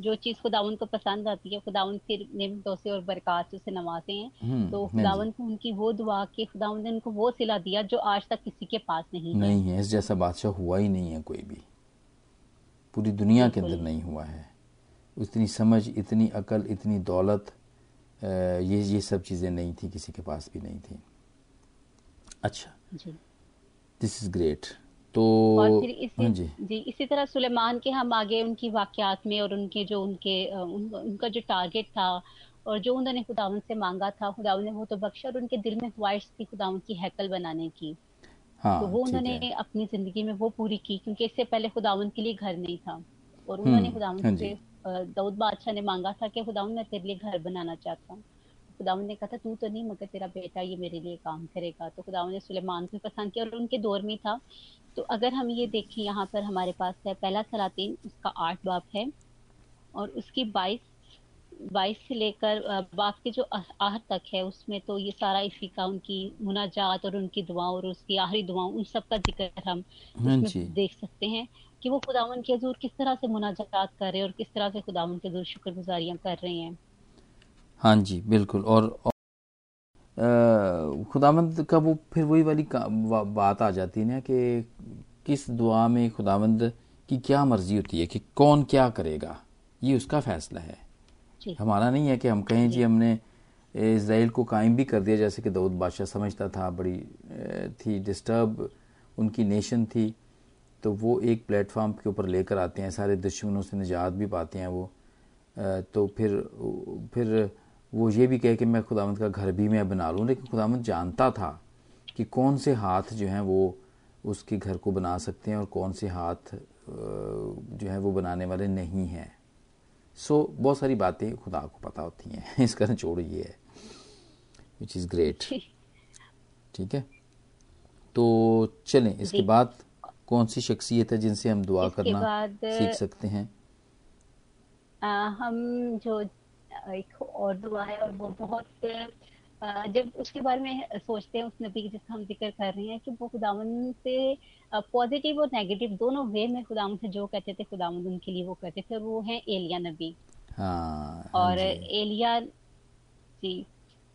जो चीज़ खुदावन को पसंद आती है खुदावन फिर निमतों से और बरकत से नवाते हैं। हम्म, तो खुदावन को उनकी वो दुआ के खुदावन ने उनको वो सिला दिया जो आज तक किसी के पास नहीं नहीं है इस जैसा बादशाह हुआ ही नहीं है कोई भी। पूरी दुनिया के अंदर नहीं हुआ है। इतनी समझ इतनी अकल इतनी दौलत ये ये सब चीज़ें नहीं थी किसी के पास भी नहीं थी। अच्छा। दिस इज़ ग्रेट तो और फिर इसी हाँ जी। जी इसी तरह सुलेमान के हम आगे उनकी वाकयात में और उनके जो उनके उन, उनका जो टारगेट था और जो उन्होंने खुदावन से मांगा था खुदावन ने वो तो बख्शा और उनके दिल में ख्वाहिश थी खुदावन की हैकल बनाने की। हाँ, तो वो उन्होंने अपनी ज़िंदगी में वो पूरी की क्योंकि इससे पहले खुदावन के लिए घर नहीं था। और उन्होंने हम्म, खुदावन हाँ से दाऊद बादशाह ने मांगा था कि खुदावन मैं तेरे लिए घर बनाना चाहता हूँ। खुदावन ने कहा था तू तो नहीं मगर तेरा बेटा ये मेरे लिए काम करेगा। तो खुदावन ने सुलेमान को पसंद किया और उनके दौर में था। तो अगर हम ये देखें यहाँ पर हमारे पास है पहला सलातीन उसका आठ बाप है। और उसकी बाईस बाईस से लेकर बाप के जो आहर तक है उसमें तो ये सारा इसी का उनकी मुनाजात और उनकी दुआओं और उसकी आखिरी दुआओं उन सब का ज़िक्र हम हाँ देख सकते हैं कि वो खुदावन के हजूर किस तरह से मुनाजात कर रहे हैं और किस तरह से खुदावन के हजूर शुक्रगुजारियाँ कर रहे हैं। हाँ जी बिल्कुल। और, खुदावंद का वो फिर वही वाली बात आ जाती है ना कि किस दुआ में खुदावंद की क्या मर्ज़ी होती है कि कौन क्या करेगा? ये उसका फैसला है। हमारा नहीं है कि हम कहें जी हमने इसराइल को कायम भी कर दिया जैसे कि दाऊद बादशाह समझता था बड़ी थी डिस्टर्ब उनकी नेशन थी तो वो एक प्लेटफॉर्म के ऊपर लेकर आते हैं सारे दुश्मनों से निजात भी पाते हैं वो। तो फिर फिर वो ये भी कहे कि मैं खुदावंत का घर भी मैं बना लूँ लेकिन खुदावंत जानता था कि कौन से हाथ जो हैं वो उसके घर को बना सकते हैं और कौन से हाथ जो है वो बनाने वाले नहीं हैं। सो so, बहुत सारी बातें खुदा को पता होती हैं। <laughs> इसका निचोड़ ये है विच इज़ ग्रेट ठीक। है? तो चलें इसके बाद कौन सी शख्सियत है जिनसे हम दुआ करना सीख सकते हैं? आ, हम जो एक और दुआ है और वो बहुत जब उसके बारे में सोचते हैं उस नबी जिसका हम ज़िक्र कर रहे हैं कि वो खुदावन से पॉजिटिव और नेगेटिव दोनों वे में खुदावन से जो कहते थे खुदावन उनके लिए वो कहते थे और वो है एलिया नबी। हाँ, और एलिया जी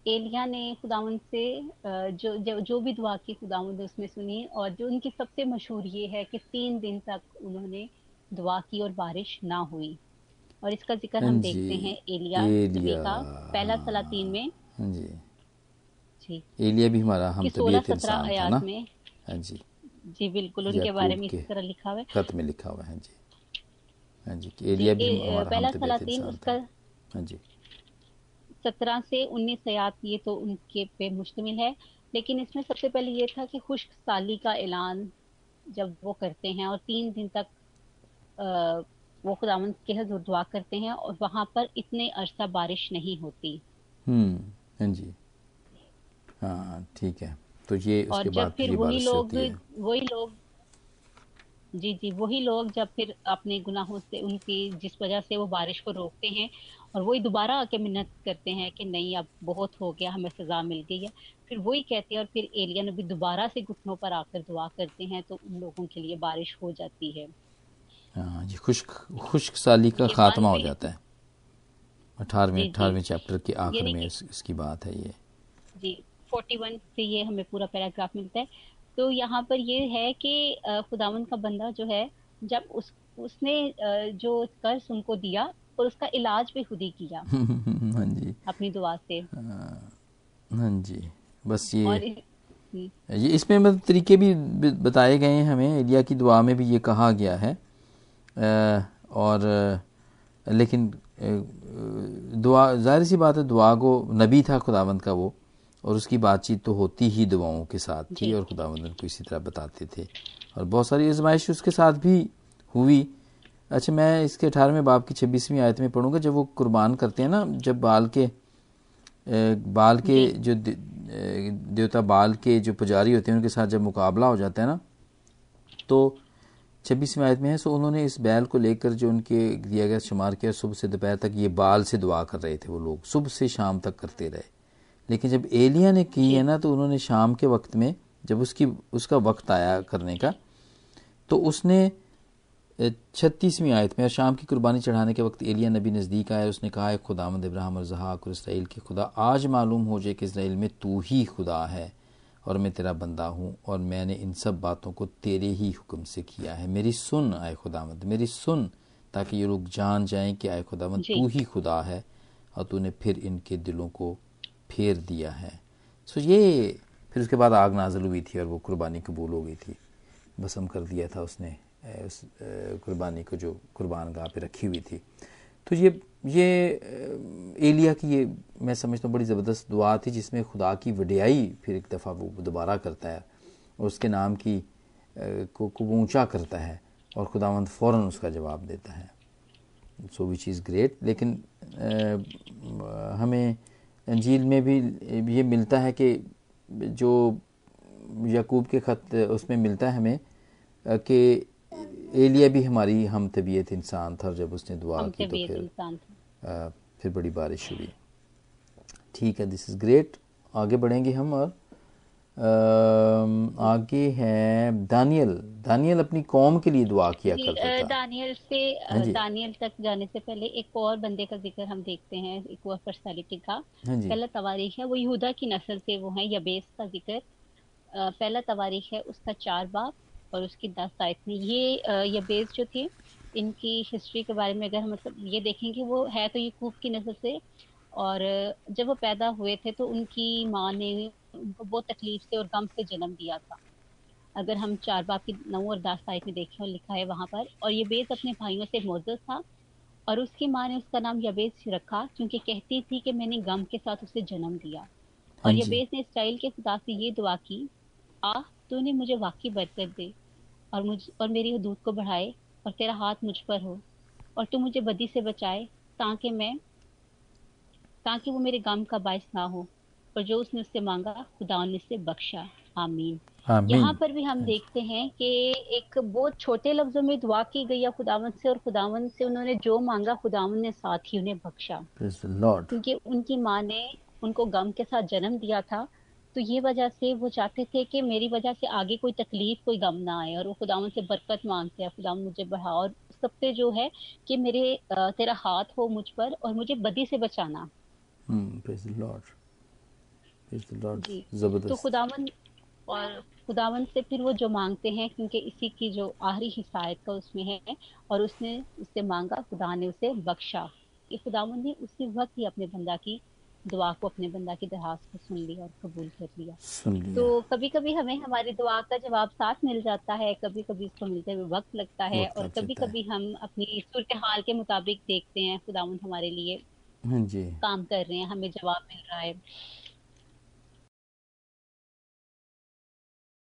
एलिया ने खुदावन से जो जो, जो भी दुआ की खुदावन उसमें सुनी और जो उनकी सबसे मशहूर ये है कि तीन दिन तक उन्होंने दुआ की और बारिश ना हुई। और इसका ज़िक्र हम हाँ देखते हैं एलिया, एलिया। का पहला सलातीन में। हाँ जी एलिया भी हमारा हम तबीयत इंसान था ना? हाँ जी। जी बिल्कुल उनके बारे में इस तरह लिखा हुआ है। खत में लिखा हुआ है हाँ जी। हाँ जी एलिया भी हमारा पहला सलातीन उसका हाँ जी। सत्रह से उन्नीस आयात ये तो उनके पे मुश्तमिल है। लेकिन इसमें सबसे पहले ये था कि खुश्क साली का ऐलान जब वो करते हैं और तीन दिन तक आ, वो खुदावन के हजूर दुआ करते हैं और वहाँ पर इतने अरसा बारिश नहीं होती। हम्म हाँ जी। हाँ ठीक है। तो ये उसके बाद फिर वही लोग वही लोग जी जी वही लोग जब फिर अपने गुनाहों से उनकी जिस वजह से वो बारिश को रोकते हैं और वही दोबारा आके मिन्नत करते हैं कि नहीं अब बहुत हो गया हमें सजा मिल गई है। फिर वही कहते हैं और फिर एलिया नबी दोबारा से घुटनों पर आकर दुआ करते हैं तो उन लोगों के लिए बारिश हो जाती है। हाँ ये खुश्क खुश्क साली का खात्मा हो जाता है। अठारहवें अठारहवें चैप्टर के आखिर में इस, इसकी बात है ये। जी फोर्टी वन से ये हमें पूरा पैराग्राफ मिलता है। तो यहाँ पर ये है कि खुदावन का बंदा जो है जब उस उसने जो कर्ज उनको दिया और उसका इलाज भी खुद ही किया। <laughs> हाँ जी। अपनी दुआ से। हाँ, हाँ जी। बस ये हम्म। ये इसमें मतलब तरीके भी बताए गए हैं हमें। एलिया की दुआ में भी ये कहा गया है। और लेकिन दुआ ज़ाहिर सी बात है दुआ को नबी था खुदावंद का वो। और उसकी बातचीत तो होती ही दुआओं के साथ थी और खुदावंद को इसी तरह बताते थे। और बहुत सारी आजमाइश उसके साथ भी हुई। अच्छा मैं इसके अठारहवें बाप की छब्बीसवीं आयत में पढ़ूँगा जब वो कुर्बान करते हैं ना जब बाल के बाल के जो। देवता बाल के जो पुजारी होते हैं उनके साथ जब मुकाबला हो जाता है ना तो छब्बीसवीं आयत में है सो उन्होंने इस बैल को लेकर जो उनके दिया गया शुमार किया सुबह से दोपहर तक ये बाल से दुआ कर रहे थे वो लोग सुबह से शाम तक करते रहे। लेकिन जब एलिया ने की है ना तो उन्होंने शाम के वक्त में जब उसकी उसका वक्त आया करने का तो उसने छत्तीसवीं आयत में और शाम की कुर्बानी चढ़ाने के वक्त एलिया नबी नज़दीक आया उसने कहा है खुदामद इब्राहिम और जहाक और इसराइल के खुदा आज मालूम हो जाए कि इसराइल में तू ही खुदा है और मैं तेरा बंदा हूँ और मैंने इन सब बातों को तेरे ही हुक्म से किया है। मेरी सुन आए खुदामद मेरी सुन ताकि ये लोग जान जाएँ कि आए खुदामद तू ही खुदा है और तूने फिर इनके दिलों को फेर दिया है। सो ये फिर उसके बाद आग नाजल हुई थी और वो कुर्बानी कबूल हो गई थी। बसम कर दिया था उसने उस कुर्बानी को जो कुर्बान गाह पे रखी हुई थी। तो ये ये एलिया की ये मैं समझता हूँ बड़ी ज़बरदस्त दुआ थी जिसमें खुदा की वडियाई फिर एक दफ़ा वो दोबारा करता है और उसके नाम की को को ऊँचा करता है और खुदावंद फ़ौर उसका जवाब देता है। सो विच इज़ ग्रेट लेकिन आ, हमें अंजील में भी ये मिलता है कि जो यकूब के ख़त उसमें मिलता है हमें कि एलिया भी हमारी हम तबीयत इंसान था जब उसने दुआ की तो फिर आ, फिर बड़ी बारिश हुई। ठीक है दिस इज़ ग्रेट आगे बढ़ेंगे हम और आगे है दानियल। दानियल अपनी कौम के लिए दुआ किया करता था। दानियल से हाँ दानियल तक जाने से पहले एक और बंदे का ज़िक्र हम देखते हैं एक और पर्सनालिटी का। हाँ पहला तवारीख है वो यहूदा की नस्ल से वो है यबेस का ज़िक्र। पहला तवारीख है उसका चार बाप और उसकी दस आयत में ये ये बेस जो थी इनकी हिस्ट्री के बारे में अगर हम मतलब ये देखेंगे वो है तो यकूब की नज़र से और जब वो पैदा हुए थे तो उनकी माँ ने उनको बहुत तकलीफ़ से और गम से जन्म दिया था। अगर हम चार बाप की नौ और दस आयत में देखें और लिखा है वहाँ पर और ये बेस अपने भाइयों से मोजस था और उसकी माँ ने उसका नाम यबेस रखा क्योंकि कहती थी कि मैंने गम के साथ उसे जन्म दिया। और हाँ यबेस ने इसराइल के खुदा से ये दुआ की आ तूने मुझे वाकई बरकत दे और मुझ और मेरी हदूद को बढ़ाए और तेरा हाथ मुझ पर हो और तू मुझे बदी से बचाए ताकि मैं ताकि वो मेरे गम का बायस ना हो। और जो उसने उससे मांगा खुदा ने उससे बख्शा। आमीन। यहाँ पर भी हम देखते हैं कि एक बहुत छोटे लफ्जों में दुआ की गई है खुदावन से और खुदावन से उन्होंने जो मांगा खुदावन ने साथ ही उन्हें बख्शा। क्योंकि उनकी माँ ने उनको गम के साथ जन्म दिया था तो ये वजह से वो चाहते थे कि मेरी वजह से आगे कोई तकलीफ़ कोई गम ना आए और वो खुदावन से बरकत मांगते हैं। खुदावन मुझे बढ़ा और सबसे जो है कि मेरे तेरा हाथ हो मुझ पर और मुझे बदी से बचाना। तो खुदावन और खुदावन से फिर वो जो मांगते हैं क्योंकि इसी की जो आखिरी हिसायत का उसमें है और उसने उससे मांगा खुदा ने उसे बख्शा। कि खुदावन ने उसी वक्त ही अपने बंदा की दुआ को अपने बंदा की दरखास्त को सुन लिया और कबूल कर लिया। लिया। तो कभी कभी हमें हमारी दुआ का जवाब साथ मिल जाता है कभी कभी उसको मिलते हुए वक्त लगता है और कभी कभी हम अपनी सूरत हाल के मुताबिक देखते हैं खुदावन हमारे लिए हाँ जी। काम कर रहे हैं हमें जवाब मिल रहा है।